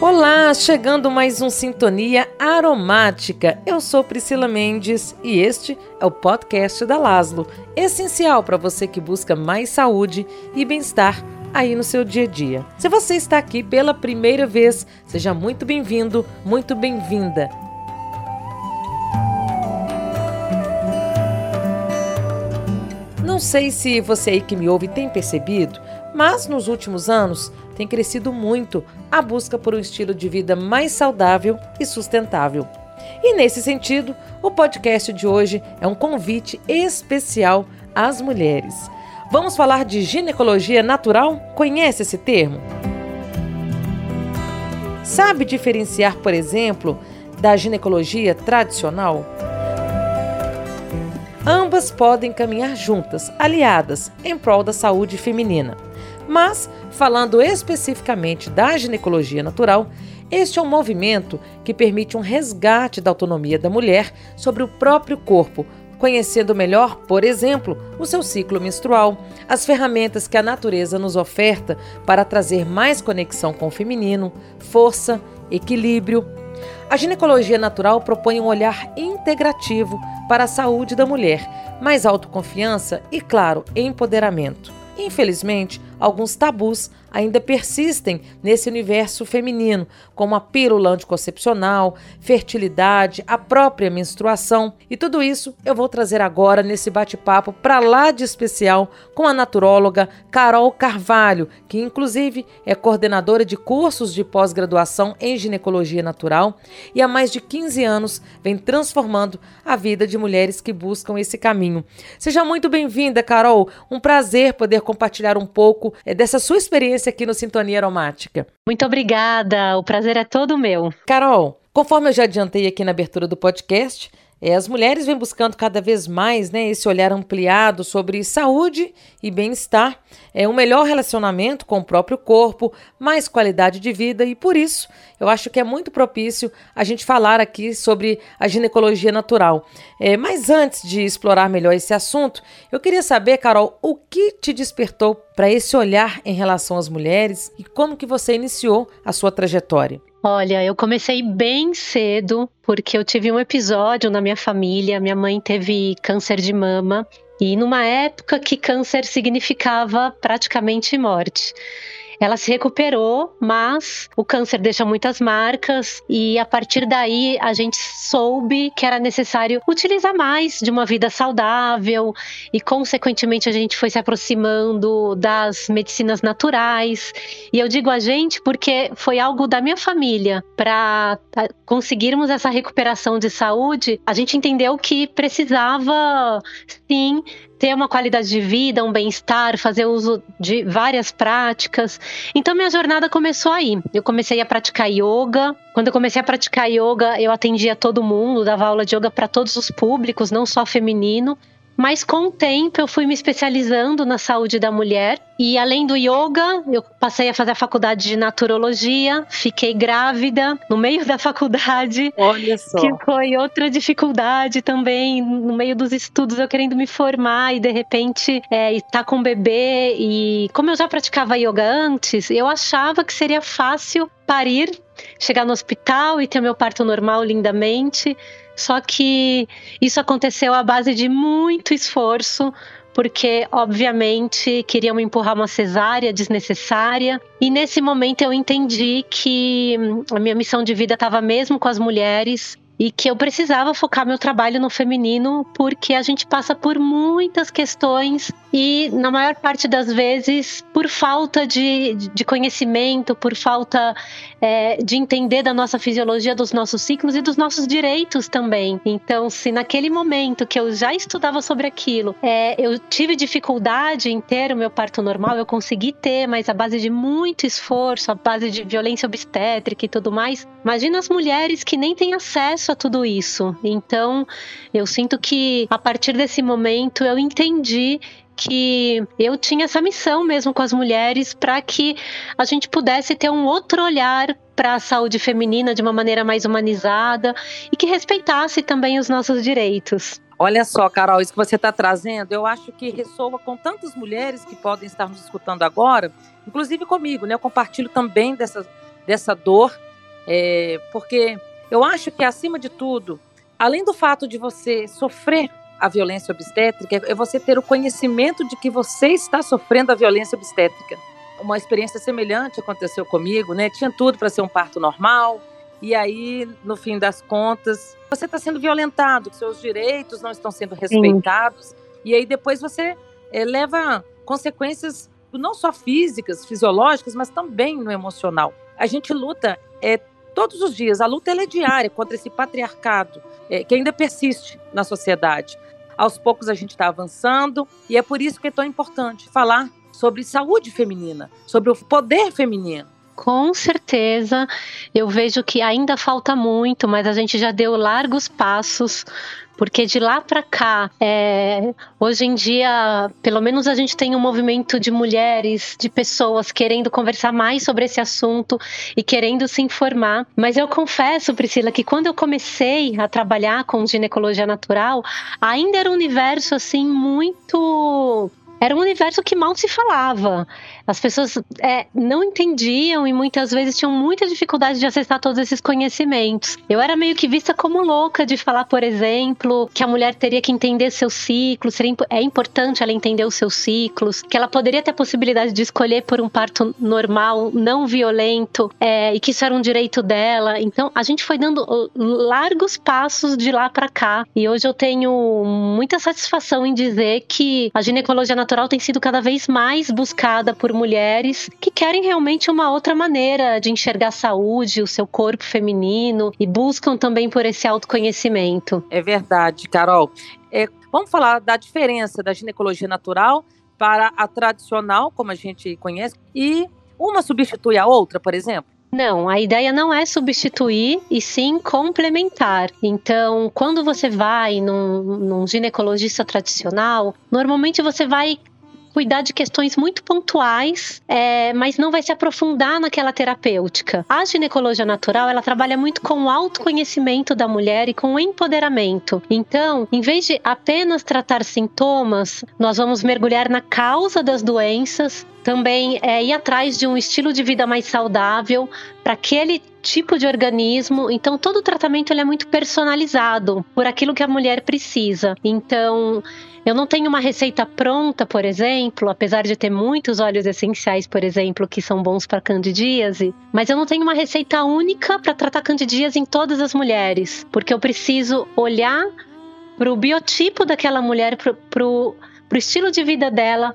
Olá, chegando mais um Sintonia Aromática. Eu sou Priscila Mendes e este é o podcast da Laslo, essencial para você que busca mais saúde e bem-estar aí no seu dia a dia. Se você está aqui pela primeira vez, seja muito bem-vindo, muito bem-vinda. Não sei se você aí que me ouve tem percebido, mas nos últimos anos tem crescido muito a busca por um estilo de vida mais saudável e sustentável. E nesse sentido, o podcast de hoje é um convite especial às mulheres. Vamos falar de ginecologia natural? Conhece esse termo? Sabe diferenciar, por exemplo, da ginecologia tradicional? Ambas podem caminhar juntas, aliadas, em prol da saúde feminina. Mas, falando especificamente da ginecologia natural, este é um movimento que permite um resgate da autonomia da mulher sobre o próprio corpo, conhecendo melhor, por exemplo, o seu ciclo menstrual, as ferramentas que a natureza nos oferta para trazer mais conexão com o feminino, força, equilíbrio. A ginecologia natural propõe um olhar integrativo para a saúde da mulher, mais autoconfiança e, claro, empoderamento. Infelizmente, alguns tabus ainda persistem nesse universo feminino, como a pílula anticoncepcional, fertilidade, a própria menstruação. E tudo isso eu vou trazer agora nesse bate-papo para lá de especial com a naturóloga Carol Carvalho, que inclusive é coordenadora de cursos de pós-graduação em ginecologia natural e há mais de 15 anos vem transformando a vida de mulheres que buscam esse caminho. Seja muito bem-vinda, Carol. Um prazer poder compartilhar um pouco é, dessa sua experiência aqui no Sintonia Aromática. Muito obrigada, o prazer é todo meu. Carol, conforme eu já adiantei aqui na abertura do podcast, é, as mulheres vêm buscando cada vez mais né, esse olhar ampliado sobre saúde e bem-estar, é um melhor relacionamento com o próprio corpo, mais qualidade de vida e por isso eu acho que é muito propício a gente falar aqui sobre a ginecologia natural. É, mas antes de explorar melhor esse assunto, eu queria saber, Carol, o que te despertou para esse olhar em relação às mulheres e como que você iniciou a sua trajetória? Olha, eu comecei bem cedo, porque eu tive um episódio na minha família. Minha mãe teve câncer de mama, e numa época que câncer significava praticamente morte. Ela se recuperou, mas o câncer deixa muitas marcas e a partir daí a gente soube que era necessário utilizar mais de uma vida saudável e consequentemente a gente foi se aproximando das medicinas naturais. E eu digo a gente porque foi algo da minha família para conseguirmos essa recuperação de saúde, a gente entendeu que precisava sim ter uma qualidade de vida, um bem-estar, fazer uso de várias práticas. Então minha jornada começou aí. Eu comecei a praticar yoga. Quando eu comecei a praticar yoga, eu atendia todo mundo, dava aula de yoga para todos os públicos, não só feminino. Mas com o tempo eu fui me especializando na saúde da mulher e além do yoga, eu passei a fazer a faculdade de naturologia, fiquei grávida no meio da faculdade. Olha só. Que foi outra dificuldade também, no meio dos estudos, eu querendo me formar e de repente é, estar com o bebê. E como eu já praticava yoga antes, eu achava que seria fácil parir, chegar no hospital e ter meu parto normal lindamente. Só que isso aconteceu à base de muito esforço, porque obviamente queriam empurrar uma cesárea desnecessária. E nesse momento eu entendi que a minha missão de vida estava mesmo com as mulheres e que eu precisava focar meu trabalho no feminino porque a gente passa por muitas questões e, na maior parte das vezes, por falta de, de conhecimento, por falta é, de entender da nossa fisiologia, dos nossos ciclos e dos nossos direitos também. Então, se naquele momento que eu já estudava sobre aquilo, é, eu tive dificuldade em ter o meu parto normal, eu consegui ter, mas a base de muito esforço, a base de violência obstétrica e tudo mais. Imagina as mulheres que nem têm acesso a tudo isso. Então, eu sinto que a partir desse momento eu entendi que eu tinha essa missão mesmo com as mulheres para que a gente pudesse ter um outro olhar para a saúde feminina de uma maneira mais humanizada e que respeitasse também os nossos direitos. Olha só, Carol, isso que você está trazendo, eu acho que ressoa com tantas mulheres que podem estar nos escutando agora, inclusive comigo, né? Eu compartilho também dessa, dessa dor É, porque eu acho que, acima de tudo, além do fato de você sofrer a violência obstétrica, é você ter o conhecimento de que você está sofrendo a violência obstétrica. Uma experiência semelhante aconteceu comigo, né? Tinha tudo para ser um parto normal, e aí, no fim das contas, você está sendo violentado, seus direitos não estão sendo respeitados, Sim. e aí depois você é, leva consequências não só físicas, fisiológicas, mas também no emocional. A gente luta é, todos os dias, a luta é diária contra esse patriarcado é, que ainda persiste na sociedade. Aos poucos a gente está avançando e é por isso que é tão importante falar sobre saúde feminina, sobre o poder feminino. Com certeza, eu vejo que ainda falta muito, mas a gente já deu largos passos porque de lá para cá, é, hoje em dia, pelo menos a gente tem um movimento de mulheres, de pessoas querendo conversar mais sobre esse assunto e querendo se informar. Mas eu confesso, Priscila, que quando eu comecei a trabalhar com ginecologia natural, ainda era um universo assim muito era um universo que mal se falava. As pessoas é, não entendiam e muitas vezes tinham muita dificuldade de acessar todos esses conhecimentos. Eu era meio que vista como louca de falar, por exemplo, que a mulher teria que entender seus ciclos, seria, é importante ela entender os seus ciclos, que ela poderia ter a possibilidade de escolher por um parto normal, não violento, é, e que isso era um direito dela. Então, a gente foi dando uh, largos passos de lá para cá. E hoje eu tenho muita satisfação em dizer que a ginecologia natural tem sido cada vez mais buscada por mulheres que querem realmente uma outra maneira de enxergar a saúde, o seu corpo feminino e buscam também por esse autoconhecimento. É verdade, Carol. É, vamos falar da diferença da ginecologia natural para a tradicional, como a gente conhece, e uma substitui a outra, por exemplo? Não, a ideia não é substituir e sim complementar. Então, quando você vai num, num ginecologista tradicional, normalmente você vai cuidar de questões muito pontuais, é, mas não vai se aprofundar naquela terapêutica. A ginecologia natural, ela trabalha muito com o autoconhecimento da mulher e com o empoderamento. Então, em vez de apenas tratar sintomas, nós vamos mergulhar na causa das doenças, também é, ir atrás de um estilo de vida mais saudável para aquele tipo de organismo. Então, todo o tratamento ele é muito personalizado por aquilo que a mulher precisa. Então, eu não tenho uma receita pronta, por exemplo, apesar de ter muitos óleos essenciais, por exemplo, que são bons para candidíase, mas eu não tenho uma receita única para tratar candidíase em todas as mulheres, porque eu preciso olhar para o biotipo daquela mulher, para o estilo de vida dela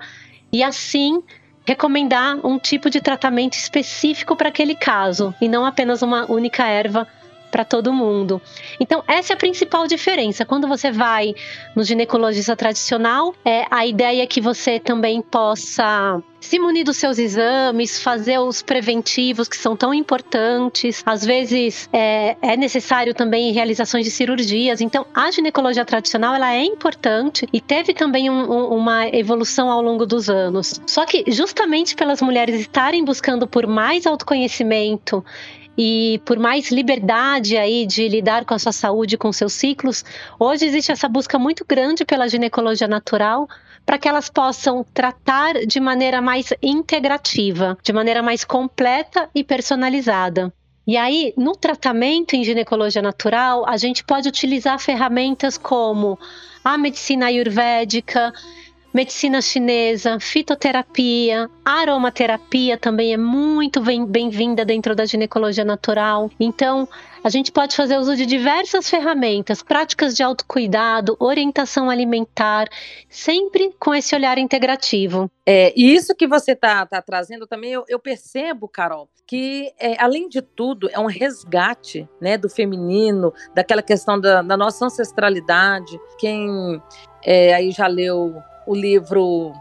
e assim recomendar um tipo de tratamento específico para aquele caso e não apenas uma única erva para todo mundo. Então, essa é a principal diferença. Quando você vai no ginecologista tradicional, é a ideia é que você também possa se munir dos seus exames, fazer os preventivos que são tão importantes. Às vezes é, é, necessário também realizações de cirurgias. Então, a ginecologia tradicional ela é importante e teve também um, um, uma evolução ao longo dos anos. Só que justamente pelas mulheres estarem buscando por mais autoconhecimento e por mais liberdade aí de lidar com a sua saúde, com seus ciclos, hoje existe essa busca muito grande pela ginecologia natural para que elas possam tratar de maneira mais integrativa, de maneira mais completa e personalizada. E aí, no tratamento em ginecologia natural, a gente pode utilizar ferramentas como a medicina ayurvédica, medicina chinesa, fitoterapia, aromaterapia também é muito bem-vinda dentro da ginecologia natural. Então, a gente pode fazer uso de diversas ferramentas, práticas de autocuidado, orientação alimentar, sempre com esse olhar integrativo. É, e isso que você está tá trazendo também, eu, eu percebo, Carol, que é, além de tudo é um resgate né, do feminino, daquela questão da, da nossa ancestralidade. Quem é, aí já leu o livro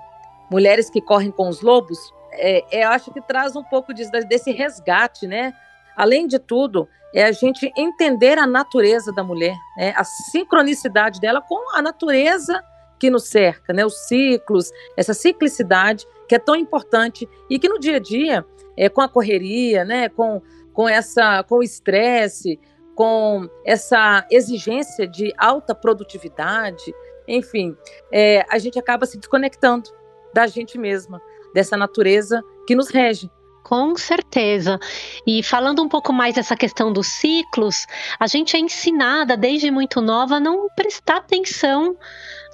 Mulheres que Correm com os Lobos, é, é, acho que traz um pouco disso, desse resgate, né? Além de tudo, é a gente entender a natureza da mulher, né? a sincronicidade dela com a natureza que nos cerca, né? Os ciclos, essa ciclicidade que é tão importante e que no dia a dia, é, com a correria, né? Com, com essa, com o estresse, com essa exigência de alta produtividade, enfim, é, a gente acaba se desconectando da gente mesma, dessa natureza que nos rege. Com certeza. E falando um pouco mais dessa questão dos ciclos, a gente é ensinada desde muito nova a não prestar atenção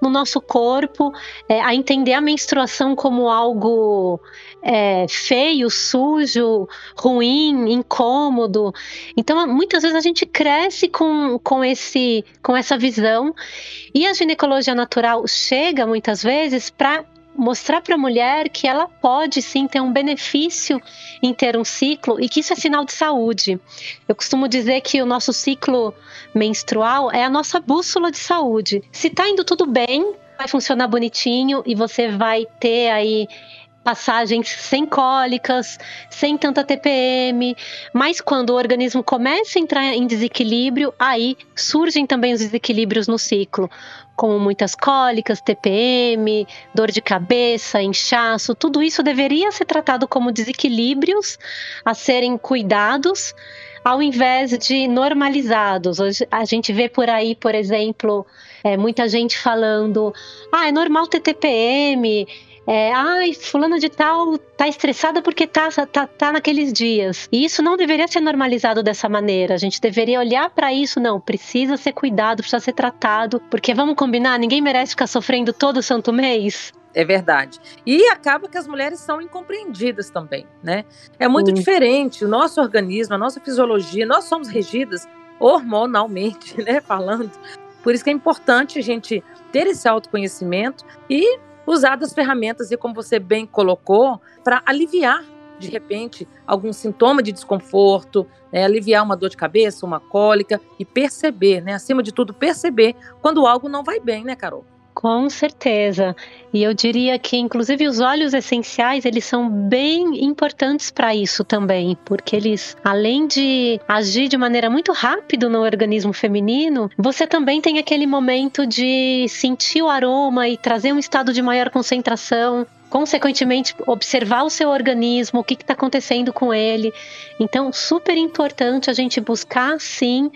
no nosso corpo, é, a entender a menstruação como algo é, feio, sujo, ruim, incômodo. Então, muitas vezes a gente cresce com, com, esse, com essa visão e a ginecologia natural chega muitas vezes para mostrar para a mulher que ela pode sim ter um benefício em ter um ciclo e que isso é sinal de saúde. Eu costumo dizer que o nosso ciclo menstrual é a nossa bússola de saúde. Se está indo tudo bem, vai funcionar bonitinho e você vai ter aí passagens sem cólicas, sem tanta TPM, mas quando o organismo começa a entrar em desequilíbrio, aí surgem também os desequilíbrios no ciclo, como muitas cólicas, TPM, dor de cabeça, inchaço, tudo isso deveria ser tratado como desequilíbrios a serem cuidados ao invés de normalizados. A gente vê por aí, por exemplo, é, muita gente falando: ah, é normal ter TPM, é, ai, fulana de tal tá estressada porque tá, tá, tá naqueles dias. E isso não deveria ser normalizado dessa maneira. A gente deveria olhar para isso, não, precisa ser cuidado, precisa ser tratado, porque vamos combinar, ninguém merece ficar sofrendo todo santo mês. É verdade. E acaba que as mulheres são incompreendidas também, né? É muito diferente. O nosso organismo, a nossa fisiologia, nós somos regidas hormonalmente, né? Falando. Por isso que é importante a gente ter esse autoconhecimento e usar das ferramentas, e como você bem colocou, para aliviar, de repente, algum sintoma de desconforto, né, aliviar uma dor de cabeça, uma cólica, e perceber, né, acima de tudo, perceber quando algo não vai bem, né, Carol? Com certeza. E eu diria que, inclusive, os óleos essenciais, eles são bem importantes para isso também, porque eles, além de agir de maneira muito rápida no organismo feminino, você também tem aquele momento de sentir o aroma e trazer um estado de maior concentração consequentemente observar o seu organismo, o que está acontecendo com ele. Então, super importante a gente buscar sim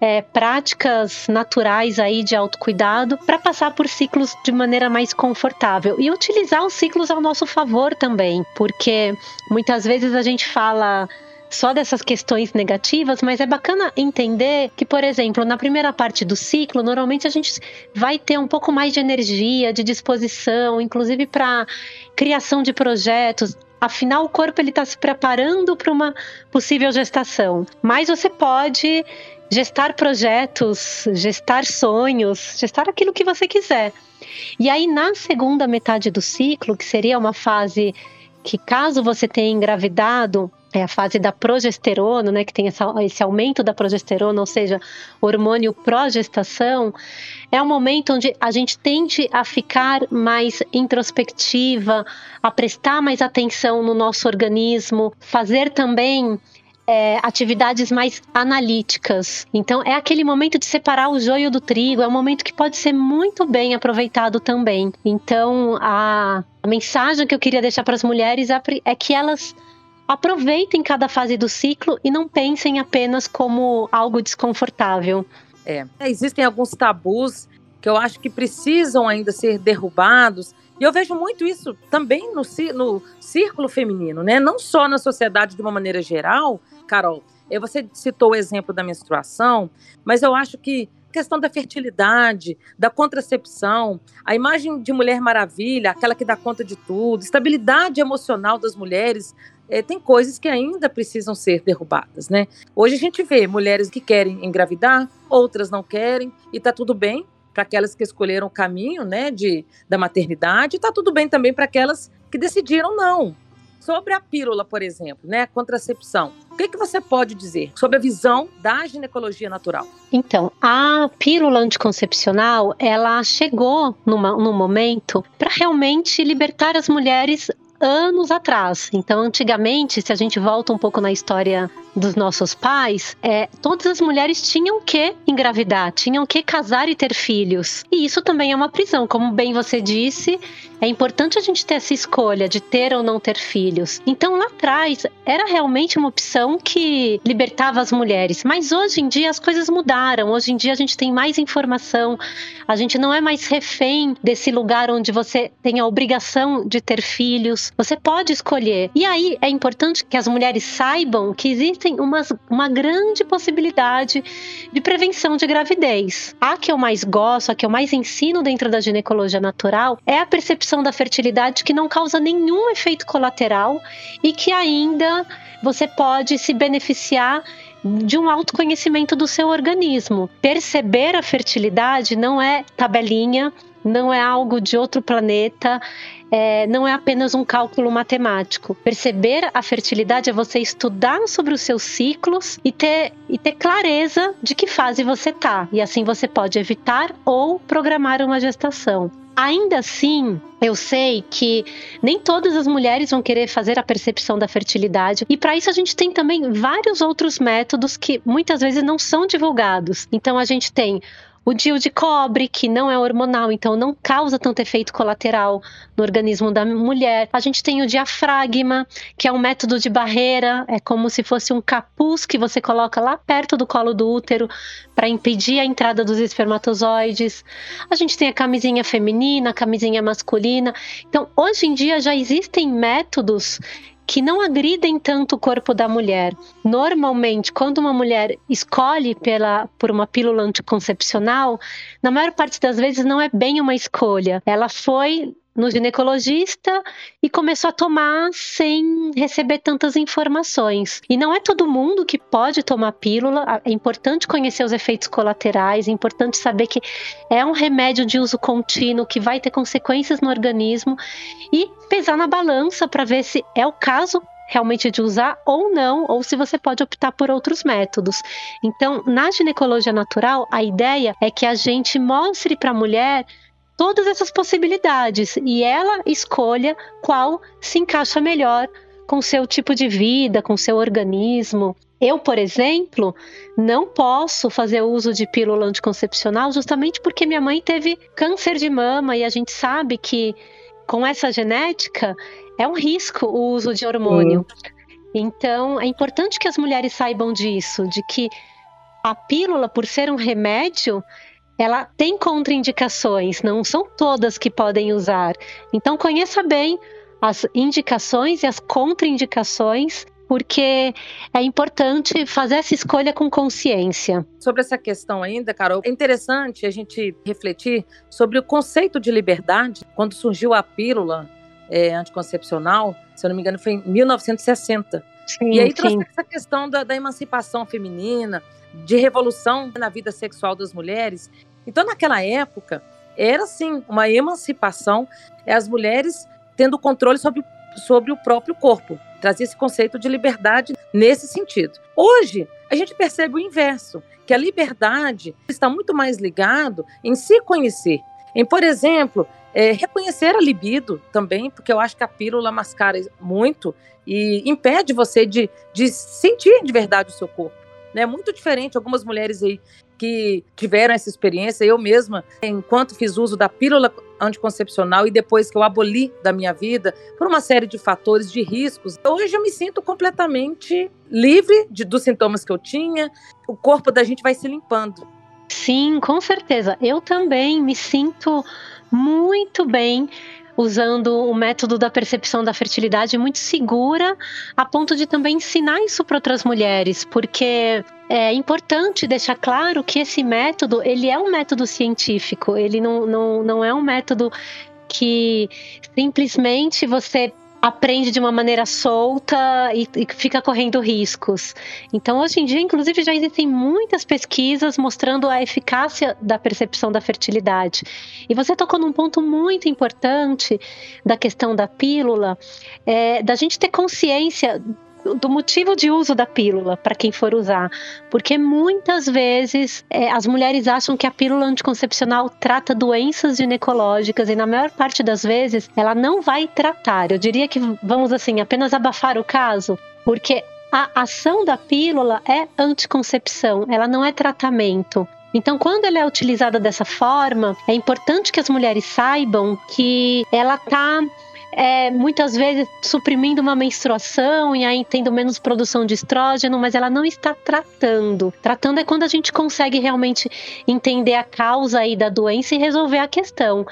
é, práticas naturais aí de autocuidado para passar por ciclos de maneira mais confortável e utilizar os ciclos ao nosso favor também, porque muitas vezes a gente fala só dessas questões negativas, mas é bacana entender que, por exemplo, na primeira parte do ciclo, normalmente a gente vai ter um pouco mais de energia, de disposição, inclusive para criação de projetos. Afinal, o corpo ele está se preparando para uma possível gestação. Mas você pode gestar projetos, gestar sonhos, gestar aquilo que você quiser. E aí, na segunda metade do ciclo, que seria uma fase que, caso você tenha engravidado, é a fase da progesterona, né, que tem essa, esse aumento da progesterona, ou seja, hormônio progestação, é um momento onde a gente tende a ficar mais introspectiva, a prestar mais atenção no nosso organismo, fazer também é, atividades mais analíticas. Então, é aquele momento de separar o joio do trigo, é um momento que pode ser muito bem aproveitado também. Então, a, a mensagem que eu queria deixar para as mulheres é, é que elas aproveitem cada fase do ciclo e não pensem apenas como algo desconfortável. É, existem alguns tabus que eu acho que precisam ainda ser derrubados. E eu vejo muito isso também no, no círculo feminino, né? Não só na sociedade de uma maneira geral, Carol, você citou o exemplo da menstruação, mas eu acho que a questão da fertilidade, da contracepção, a imagem de Mulher Maravilha, aquela que dá conta de tudo, estabilidade emocional das mulheres, é, tem coisas que ainda precisam ser derrubadas, né? Hoje a gente vê mulheres que querem engravidar, outras não querem, e tá tudo bem para aquelas que escolheram o caminho, né, de, da maternidade, tá tudo bem também para aquelas que decidiram não. Sobre a pílula, por exemplo, né, a contracepção, o que, que você pode dizer sobre a visão da ginecologia natural? Então, a pílula anticoncepcional, ela chegou numa, num momento para realmente libertar as mulheres anos atrás. Então, antigamente, se a gente volta um pouco na história dos nossos pais, é, todas as mulheres tinham que engravidar, tinham que casar e ter filhos. E isso também é uma prisão, como bem você disse. É importante a gente ter essa escolha de ter ou não ter filhos. Então lá atrás era realmente uma opção que libertava as mulheres. Mas hoje em dia as coisas mudaram. Hoje em dia a gente tem mais informação. A gente não é mais refém desse lugar onde você tem a obrigação de ter filhos. Você pode escolher. E aí é importante que as mulheres saibam que existem umas, uma grande possibilidade de prevenção de gravidez. A que eu mais gosto, a que eu mais ensino dentro da ginecologia natural é a percepção da fertilidade que não causa nenhum efeito colateral e que ainda você pode se beneficiar de um autoconhecimento do seu organismo. Perceber a fertilidade não é tabelinha, não é algo de outro planeta, é, não é apenas um cálculo matemático. Perceber a fertilidade é você estudar sobre os seus ciclos e ter, e ter clareza de que fase você está. E assim você pode evitar ou programar uma gestação. Ainda assim, eu sei que nem todas as mulheres vão querer fazer a percepção da fertilidade, e para isso a gente tem também vários outros métodos que muitas vezes não são divulgados. Então a gente tem o DIU de cobre, que não é hormonal, então não causa tanto efeito colateral no organismo da mulher. A gente tem o diafragma, que é um método de barreira, é como se fosse um capuz que você coloca lá perto do colo do útero para impedir a entrada dos espermatozoides. A gente tem a camisinha feminina, a camisinha masculina. Então, hoje em dia já existem métodos que não agridem tanto o corpo da mulher. Normalmente, quando uma mulher escolhe pela, por uma pílula anticoncepcional, na maior parte das vezes não é bem uma escolha. Ela foi no ginecologista e começou a tomar sem receber tantas informações. E não é todo mundo que pode tomar pílula, é importante conhecer os efeitos colaterais, é importante saber que é um remédio de uso contínuo que vai ter consequências no organismo e pesar na balança para ver se é o caso realmente de usar ou não, ou se você pode optar por outros métodos. Então, na ginecologia natural, a ideia é que a gente mostre para a mulher todas essas possibilidades e ela escolha qual se encaixa melhor com seu tipo de vida, com seu organismo. Eu, por exemplo, não posso fazer uso de pílula anticoncepcional justamente porque minha mãe teve câncer de mama e a gente sabe que com essa genética é um risco o uso de hormônio. Então, é importante que as mulheres saibam disso, de que a pílula, por ser um remédio, ela tem contraindicações, não são todas que podem usar. Então conheça bem as indicações e as contraindicações, porque é importante fazer essa escolha com consciência. Sobre essa questão ainda, Carol, é interessante a gente refletir sobre o conceito de liberdade. Quando surgiu a pílula é, anticoncepcional, se eu não me engano, foi em 1960. Sim, e aí trouxe sim. essa questão da, da emancipação feminina, de revolução na vida sexual das mulheres. Então, naquela época, era sim uma emancipação, é as mulheres tendo controle sobre, sobre o próprio corpo. Trazia esse conceito de liberdade nesse sentido. Hoje, a gente percebe o inverso, que a liberdade está muito mais ligado em se conhecer, em, por exemplo, é, reconhecer a libido também, porque eu acho que a pílula mascara muito e impede você de, de sentir de verdade o seu corpo. Né? muito diferente algumas mulheres aí que tiveram essa experiência, eu mesma, enquanto fiz uso da pílula anticoncepcional e depois que eu aboli da minha vida, por uma série de fatores, de riscos, hoje eu me sinto completamente livre de, dos sintomas que eu tinha, o corpo da gente vai se limpando. Sim, com certeza. Eu também me sinto muito bem usando o método da percepção da fertilidade muito segura, a ponto de também ensinar isso para outras mulheres, porque é importante deixar claro que esse método ele é um método científico, ele não, não, não é um método que simplesmente você aprende de uma maneira solta e, e, fica correndo riscos. Então, hoje em dia, inclusive, já existem muitas pesquisas mostrando a eficácia da percepção da fertilidade. E você tocou num ponto muito importante da questão da pílula, é, da gente ter consciência do motivo de uso da pílula para quem for usar, porque muitas vezes é, as mulheres acham que a pílula anticoncepcional trata doenças ginecológicas e na maior parte das vezes ela não vai tratar. Eu diria que vamos assim apenas abafar o caso, porque a ação da pílula é anticoncepção, ela não é tratamento. Então, quando ela é utilizada dessa forma, é importante que as mulheres saibam que ela está é, muitas vezes suprimindo uma menstruação e aí tendo menos produção de estrógeno, mas ela não está tratando. Tratando é quando a gente consegue realmente entender a causa aí da doença e resolver a questão.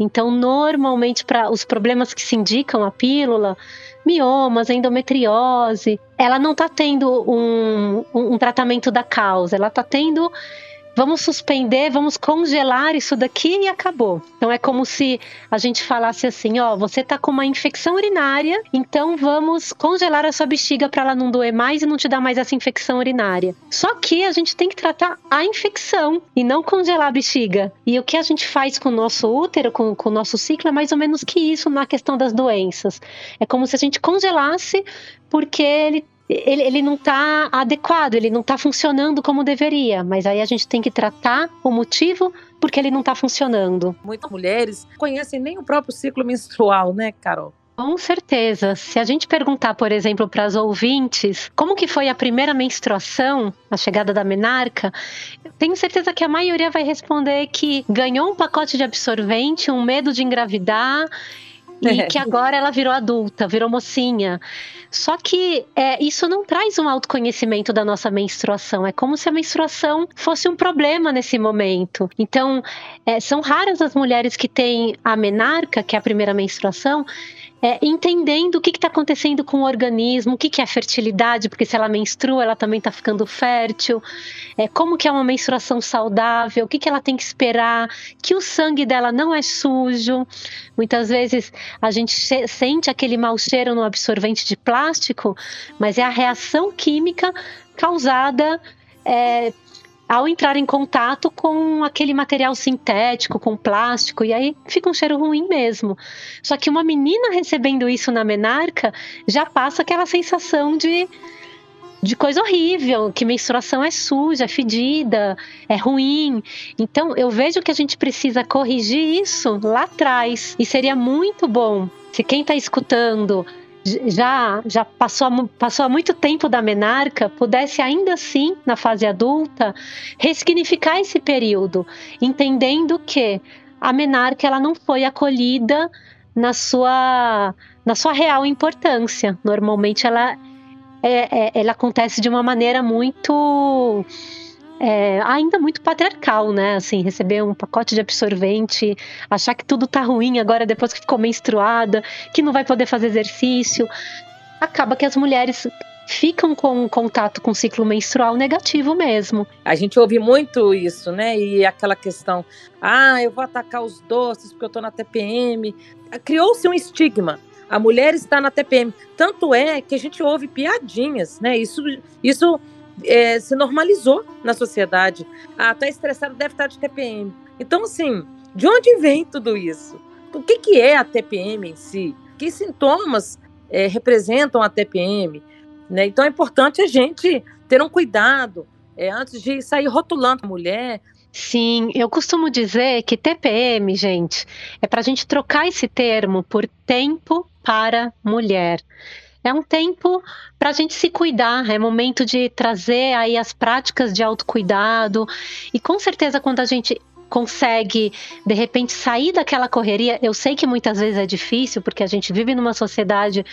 Então, normalmente, para os problemas que se indicam a pílula, miomas, endometriose, ela não está tendo um, um, um tratamento da causa, ela está tendo vamos suspender, vamos congelar isso daqui e acabou. Então é como se a gente falasse assim, ó, você tá com uma infecção urinária, então vamos congelar a sua bexiga para ela não doer mais e não te dar mais essa infecção urinária. Só que a gente tem que tratar a infecção e não congelar a bexiga. E o que a gente faz com o nosso útero, com, com o nosso ciclo, é mais ou menos que isso na questão das doenças. É como se a gente congelasse porque ele ele, ele não está adequado, ele não está funcionando como deveria. Mas aí a gente tem que tratar o motivo porque ele não está funcionando. Muitas mulheres conhecem nem o próprio ciclo menstrual, né, Carol? Com certeza. Se a gente perguntar, por exemplo, para as ouvintes, como que foi a primeira menstruação, a chegada da menarca, tenho certeza que a maioria vai responder que ganhou um pacote de absorvente, um medo de engravidar e que agora ela virou adulta, virou mocinha. Só que é, isso não traz um autoconhecimento da nossa menstruação. É como se a menstruação fosse um problema nesse momento. Então, é, são raras as mulheres que têm a menarca, que é a primeira menstruação, é, entendendo o que está acontecendo com o organismo, o que, que é fertilidade, porque se ela menstrua, ela também está ficando fértil, é, como que é uma menstruação saudável, o que, que ela tem que esperar, que o sangue dela não é sujo. Muitas vezes a gente sente aquele mau cheiro no absorvente de plástico, mas é a reação química causada é, ao entrar em contato com aquele material sintético, com plástico, e aí fica um cheiro ruim mesmo. Só que uma menina recebendo isso na menarca já passa aquela sensação de de coisa horrível, que menstruação é suja, é fedida, é ruim. Então eu vejo que a gente precisa corrigir isso lá atrás. E seria muito bom se quem está escutando já, já passou, passou há muito tempo da menarca, pudesse ainda assim, na fase adulta, ressignificar esse período, entendendo que a menarca ela não foi acolhida na sua, na sua real importância. Normalmente ela, é, é, ela acontece de uma maneira muito é, ainda muito patriarcal, né? Assim, receber um pacote de absorvente, achar que tudo tá ruim agora depois que ficou menstruada, que não vai poder fazer exercício. Acaba que as mulheres ficam com um contato com o ciclo menstrual negativo mesmo. A gente ouve muito isso, né? E aquela questão, ah, eu vou atacar os doces porque eu tô na TPM. Criou-se um estigma. A mulher está na TPM. Tanto é que a gente ouve piadinhas, né? Isso, isso é, se normalizou na sociedade. Ah, tá estressado, deve estar de TPM. Então, assim, de onde vem tudo isso? O que, que é a TPM em si? Que sintomas é, representam a TPM? Né? Então, é importante a gente ter um cuidado é, antes de sair rotulando a mulher. Sim, eu costumo dizer que TPM, gente, é para a gente trocar esse termo por tempo para mulher. É um tempo para a gente se cuidar, é momento de trazer aí as práticas de autocuidado. E com certeza, quando a gente consegue de repente sair daquela correria. Eu sei que muitas vezes é difícil, porque a gente vive numa sociedade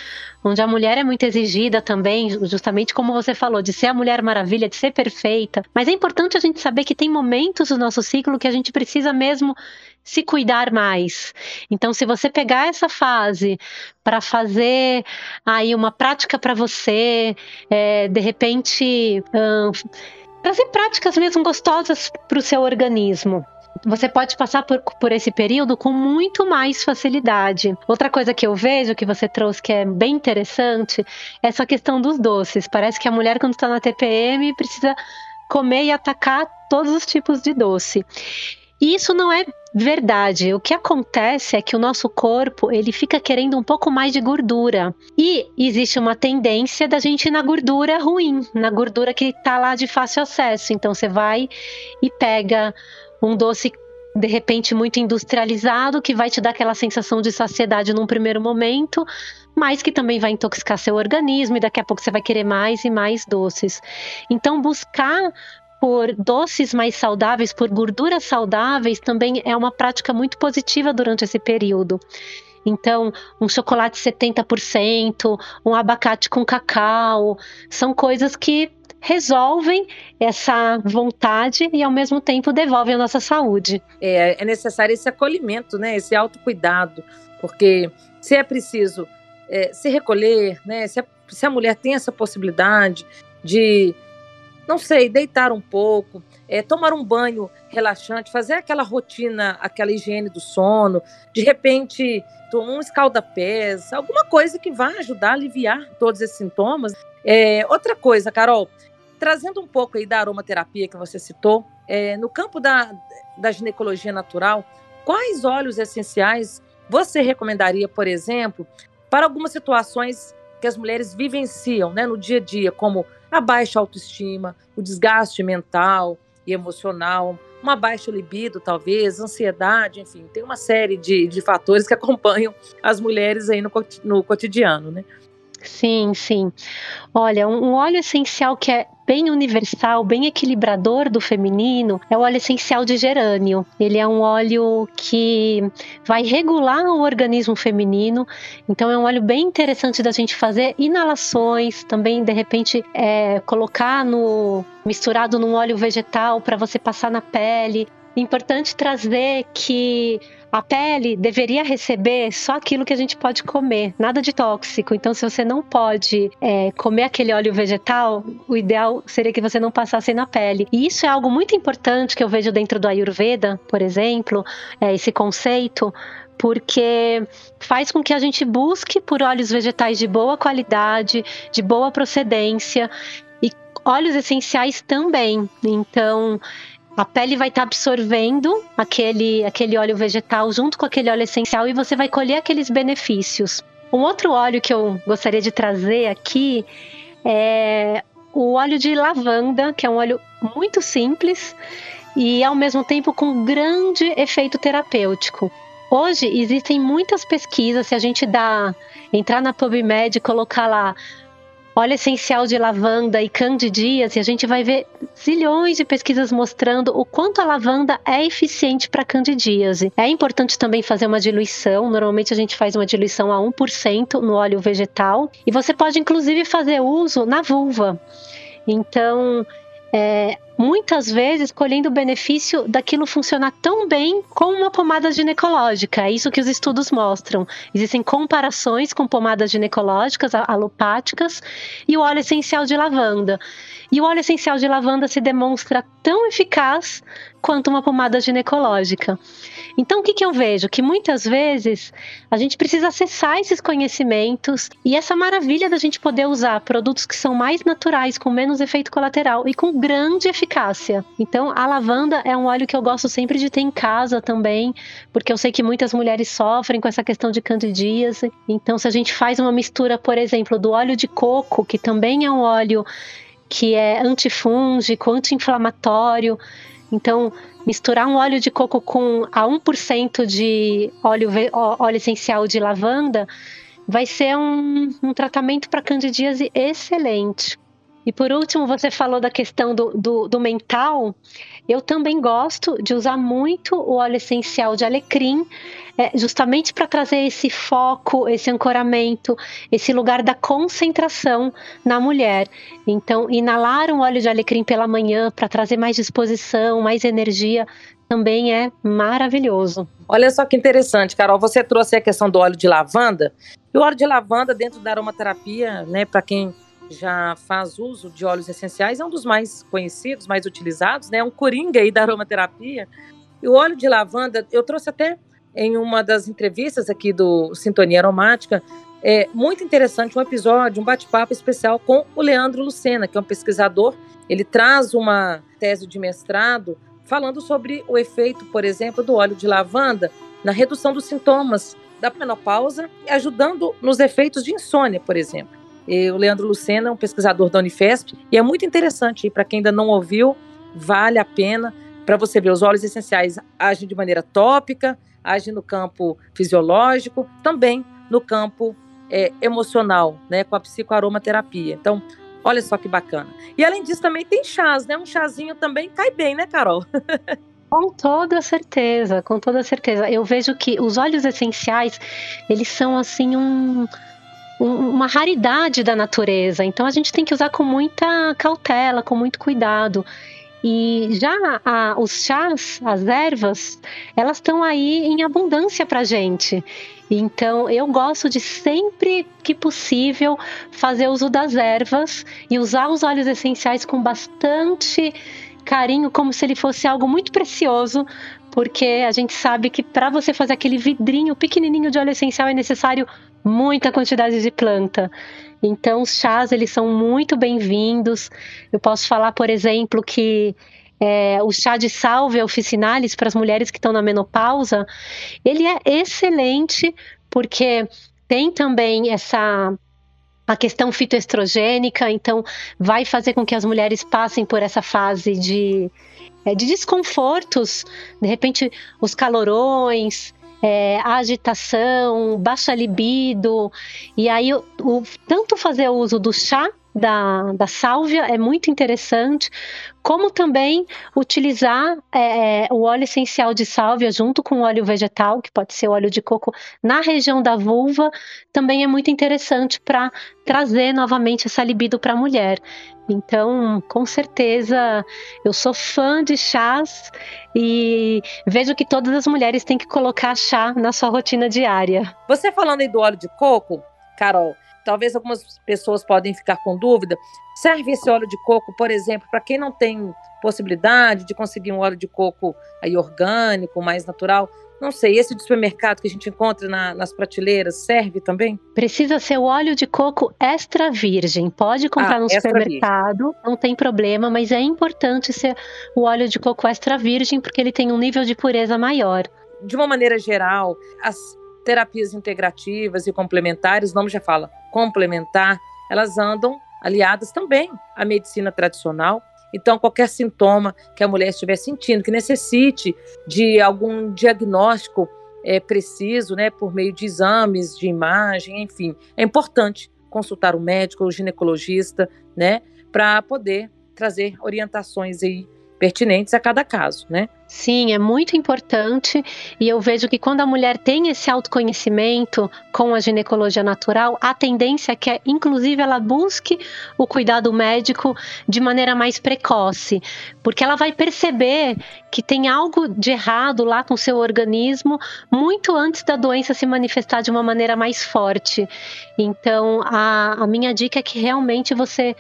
onde a mulher é muito exigida também, justamente como você falou, de ser a mulher maravilha, de ser perfeita. Mas é importante a gente saber que tem momentos do nosso ciclo que a gente precisa mesmo se cuidar mais. Então, se você pegar essa fase para fazer aí uma prática para você, é, de repente. Hum, trazer práticas mesmo gostosas para o seu organismo você pode passar por, por esse período com muito mais facilidade. Outra coisa que eu vejo que você trouxe que é bem interessante é essa questão dos doces. Parece que a mulher, quando está na TPM, precisa comer e atacar todos os tipos de doce. E isso não é verdade. O que acontece é que o nosso corpo ele fica querendo um pouco mais de gordura. E existe uma tendência da gente ir na gordura ruim, na gordura que está lá de fácil acesso. Então você vai e pega um doce de repente muito industrializado que vai te dar aquela sensação de saciedade num primeiro momento, mas que também vai intoxicar seu organismo e daqui a pouco você vai querer mais e mais doces. Então, buscar por doces mais saudáveis, por gorduras saudáveis, também é uma prática muito positiva durante esse período. Então, um chocolate 70%, um abacate com cacau, são coisas que resolvem essa vontade e ao mesmo tempo devolvem a nossa saúde. É, é necessário esse acolhimento, né? Esse autocuidado, porque se é preciso é, se recolher, né? Se a, se a mulher tem essa possibilidade de, não sei, deitar um pouco, é, tomar um banho relaxante, fazer aquela rotina, aquela higiene do sono, de repente um escaldapés, alguma coisa que vá ajudar a aliviar todos esses sintomas. É, outra coisa, Carol, trazendo um pouco aí da aromaterapia que você citou, é, no campo da, da ginecologia natural, quais óleos essenciais você recomendaria, por exemplo, para algumas situações que as mulheres vivenciam né, no dia a dia, como a baixa autoestima, o desgaste mental e emocional, uma baixa libido, talvez, ansiedade, enfim, tem uma série de, de fatores que acompanham as mulheres aí no, no cotidiano, né? Sim, sim. Olha, um óleo essencial que é bem universal, bem equilibrador do feminino, é o óleo essencial de gerânio. Ele é um óleo que vai regular o organismo feminino, então é um óleo bem interessante da gente fazer inalações, também de repente é, colocar no misturado num óleo vegetal para você passar na pele. Importante trazer que a pele deveria receber só aquilo que a gente pode comer, nada de tóxico. Então, se você não pode é, comer aquele óleo vegetal, o ideal seria que você não passasse na pele. E isso é algo muito importante que eu vejo dentro do Ayurveda, por exemplo, é, esse conceito porque faz com que a gente busque por óleos vegetais de boa qualidade, de boa procedência e óleos essenciais também. Então, a pele vai estar tá absorvendo aquele, aquele óleo vegetal junto com aquele óleo essencial e você vai colher aqueles benefícios. Um outro óleo que eu gostaria de trazer aqui é o óleo de lavanda, que é um óleo muito simples e ao mesmo tempo com grande efeito terapêutico. Hoje existem muitas pesquisas, se a gente dá entrar na PubMed e colocar lá óleo essencial de lavanda e candidíase, a gente vai ver zilhões de pesquisas mostrando o quanto a lavanda é eficiente para candidíase. É importante também fazer uma diluição, normalmente a gente faz uma diluição a 1% no óleo vegetal, e você pode inclusive fazer uso na vulva. Então, é, muitas vezes colhendo o benefício daquilo funcionar tão bem como uma pomada ginecológica. É isso que os estudos mostram. Existem comparações com pomadas ginecológicas alopáticas e o óleo essencial de lavanda. E o óleo essencial de lavanda se demonstra tão eficaz quanto uma pomada ginecológica. Então, o que, que eu vejo? Que muitas vezes a gente precisa acessar esses conhecimentos e essa maravilha da gente poder usar produtos que são mais naturais, com menos efeito colateral e com grande eficácia. Então, a lavanda é um óleo que eu gosto sempre de ter em casa também, porque eu sei que muitas mulheres sofrem com essa questão de candidíase. Então, se a gente faz uma mistura, por exemplo, do óleo de coco, que também é um óleo que é antifúngico, anti-inflamatório, então, misturar um óleo de coco com a 1% de óleo, óleo essencial de lavanda vai ser um, um tratamento para candidíase excelente. E por último, você falou da questão do, do, do mental. Eu também gosto de usar muito o óleo essencial de alecrim, é, justamente para trazer esse foco, esse ancoramento, esse lugar da concentração na mulher. Então, inalar um óleo de alecrim pela manhã para trazer mais disposição, mais energia, também é maravilhoso. Olha só que interessante, Carol. Você trouxe a questão do óleo de lavanda. E o óleo de lavanda, dentro da aromaterapia, né, para quem já faz uso de óleos essenciais, é um dos mais conhecidos, mais utilizados, né? É um coringa aí da aromaterapia. E o óleo de lavanda, eu trouxe até em uma das entrevistas aqui do Sintonia Aromática, é muito interessante um episódio, um bate-papo especial com o Leandro Lucena, que é um pesquisador. Ele traz uma tese de mestrado falando sobre o efeito, por exemplo, do óleo de lavanda na redução dos sintomas da menopausa, ajudando nos efeitos de insônia, por exemplo. O Leandro Lucena é um pesquisador da Unifesp e é muito interessante, para quem ainda não ouviu, vale a pena para você ver os óleos essenciais agem de maneira tópica, agem no campo fisiológico, também no campo é, emocional, né, com a psicoaromaterapia. Então, olha só que bacana. E além disso, também tem chás, né? Um chazinho também cai bem, né, Carol? Com toda certeza, com toda certeza. Eu vejo que os óleos essenciais, eles são assim um, uma raridade da natureza. Então a gente tem que usar com muita cautela, com muito cuidado. E já a, os chás, as ervas, elas estão aí em abundância para gente. Então eu gosto de sempre que possível fazer uso das ervas e usar os óleos essenciais com bastante carinho, como se ele fosse algo muito precioso, porque a gente sabe que para você fazer aquele vidrinho pequenininho de óleo essencial é necessário muita quantidade de planta. Então, os chás, eles são muito bem-vindos. Eu posso falar, por exemplo, que é, o chá de sálvia officinalis para as mulheres que estão na menopausa, ele é excelente porque tem também essa a questão fitoestrogênica, então vai fazer com que as mulheres passem por essa fase de, é, de desconfortos, de repente os calorões, é, a agitação, baixa libido, e aí o, o, tanto fazer uso do chá da, da sálvia é muito interessante, como também utilizar é, é, o óleo essencial de sálvia junto com o óleo vegetal, que pode ser óleo de coco, na região da vulva, também é muito interessante para trazer novamente essa libido para a mulher. Então, com certeza, eu sou fã de chás e vejo que todas as mulheres têm que colocar chá na sua rotina diária. Você falando aí do óleo de coco, Carol, talvez algumas pessoas podem ficar com dúvida. Serve esse óleo de coco, por exemplo, para quem não tem possibilidade de conseguir um óleo de coco aí orgânico, mais natural? Não sei, esse de supermercado que a gente encontra na, nas prateleiras serve também? Precisa ser o óleo de coco extra virgem. Pode comprar ah, no supermercado, virgem. não tem problema, mas é importante ser o óleo de coco extra virgem porque ele tem um nível de pureza maior. De uma maneira geral, as terapias integrativas e complementares, o nome já fala, complementar, elas andam aliadas também à medicina tradicional. Então, qualquer sintoma que a mulher estiver sentindo, que necessite de algum diagnóstico é, preciso, né, por meio de exames, de imagem, enfim, é importante consultar o médico, o ginecologista, né, para poder trazer orientações aí pertinentes a cada caso, né? Sim, é muito importante e eu vejo que quando a mulher tem esse autoconhecimento com a ginecologia natural, a tendência é que, inclusive, ela busque o cuidado médico de maneira mais precoce, porque ela vai perceber que tem algo de errado lá com o seu organismo muito antes da doença se manifestar de uma maneira mais forte. Então, a, a minha dica é que realmente você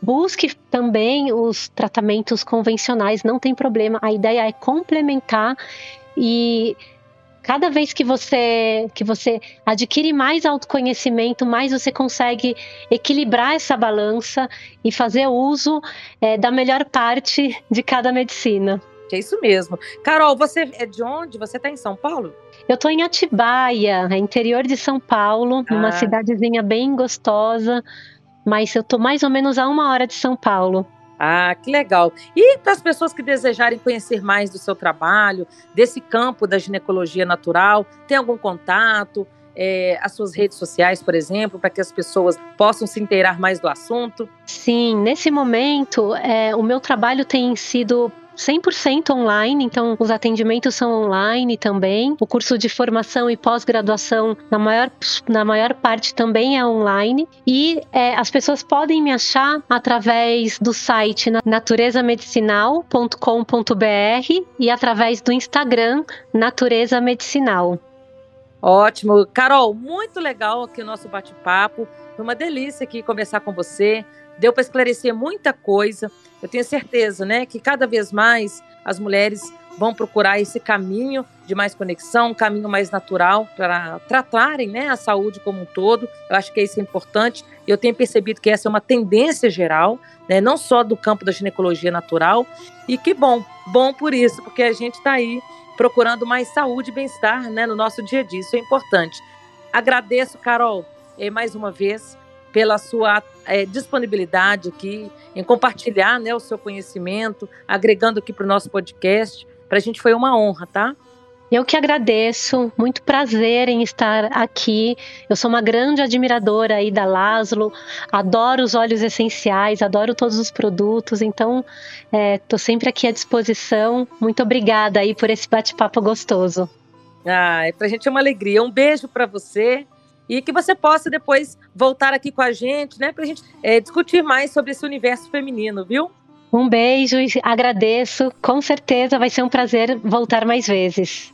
Busque também os tratamentos convencionais, não tem problema. A ideia é complementar e cada vez que você que você adquire mais autoconhecimento, mais você consegue equilibrar essa balança e fazer uso é, da melhor parte de cada medicina. É isso mesmo. Carol, você é de onde? Você está em São Paulo? Eu estou em Atibaia, interior de São Paulo, ah. numa cidadezinha bem gostosa mas eu tô mais ou menos a uma hora de São Paulo. Ah, que legal. E para as pessoas que desejarem conhecer mais do seu trabalho, desse campo da ginecologia natural, tem algum contato? É, as suas redes sociais, por exemplo, para que as pessoas possam se inteirar mais do assunto? Sim, nesse momento, é, o meu trabalho tem sido 100% online, então os atendimentos são online também. O curso de formação e pós-graduação, na maior, na maior parte, também é online. E é, as pessoas podem me achar através do site naturezamedicinal.com.br e através do Instagram Natureza Medicinal. Ótimo. Carol, muito legal aqui o nosso bate-papo. Foi uma delícia aqui conversar com você deu para esclarecer muita coisa. Eu tenho certeza, né, que cada vez mais as mulheres vão procurar esse caminho de mais conexão, um caminho mais natural para tratarem, né, a saúde como um todo. Eu acho que isso é importante. Eu tenho percebido que essa é uma tendência geral, né, não só do campo da ginecologia natural. E que bom, bom por isso, porque a gente está aí procurando mais saúde e bem-estar, né, no nosso dia a dia. Isso é importante. Agradeço, Carol, mais uma vez pela sua é, disponibilidade aqui em compartilhar né, o seu conhecimento, agregando aqui para o nosso podcast. Para a gente foi uma honra, tá? Eu que agradeço, muito prazer em estar aqui. Eu sou uma grande admiradora aí da Laszlo, adoro os óleos essenciais, adoro todos os produtos, então estou é, sempre aqui à disposição. Muito obrigada aí por esse bate-papo gostoso. Ah, é pra gente é uma alegria. Um beijo para você e que você possa depois voltar aqui com a gente, né, para a gente é, discutir mais sobre esse universo feminino, viu? Um beijo e agradeço. Com certeza vai ser um prazer voltar mais vezes.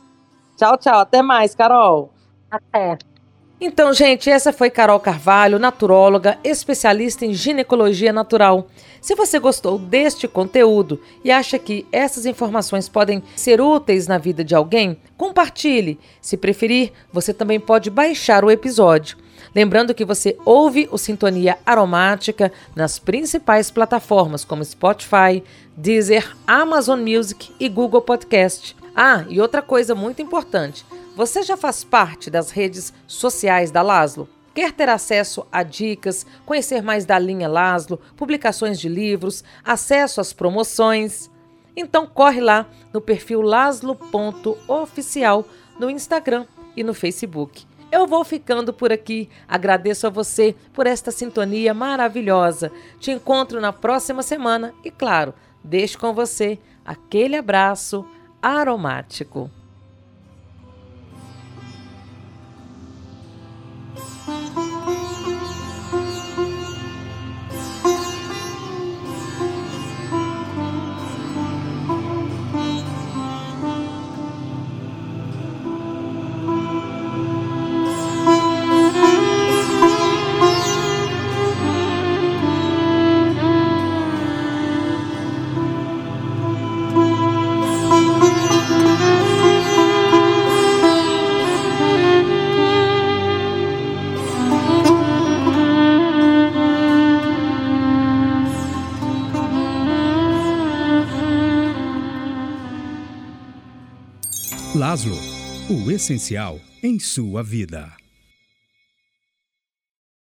Tchau, tchau. Até mais, Carol. Até. Então, gente, essa foi Carol Carvalho, naturóloga, especialista em ginecologia natural. Se você gostou deste conteúdo e acha que essas informações podem ser úteis na vida de alguém, compartilhe. Se preferir, você também pode baixar o episódio. Lembrando que você ouve o Sintonia Aromática nas principais plataformas como Spotify, Deezer, Amazon Music e Google Podcast. Ah, e outra coisa muito importante: você já faz parte das redes sociais da Laszlo? Quer ter acesso a dicas, conhecer mais da linha Laszlo, publicações de livros, acesso às promoções? Então corre lá no perfil laslo.oficial no Instagram e no Facebook. Eu vou ficando por aqui. Agradeço a você por esta sintonia maravilhosa. Te encontro na próxima semana e, claro, deixo com você aquele abraço aromático. Essencial em sua vida.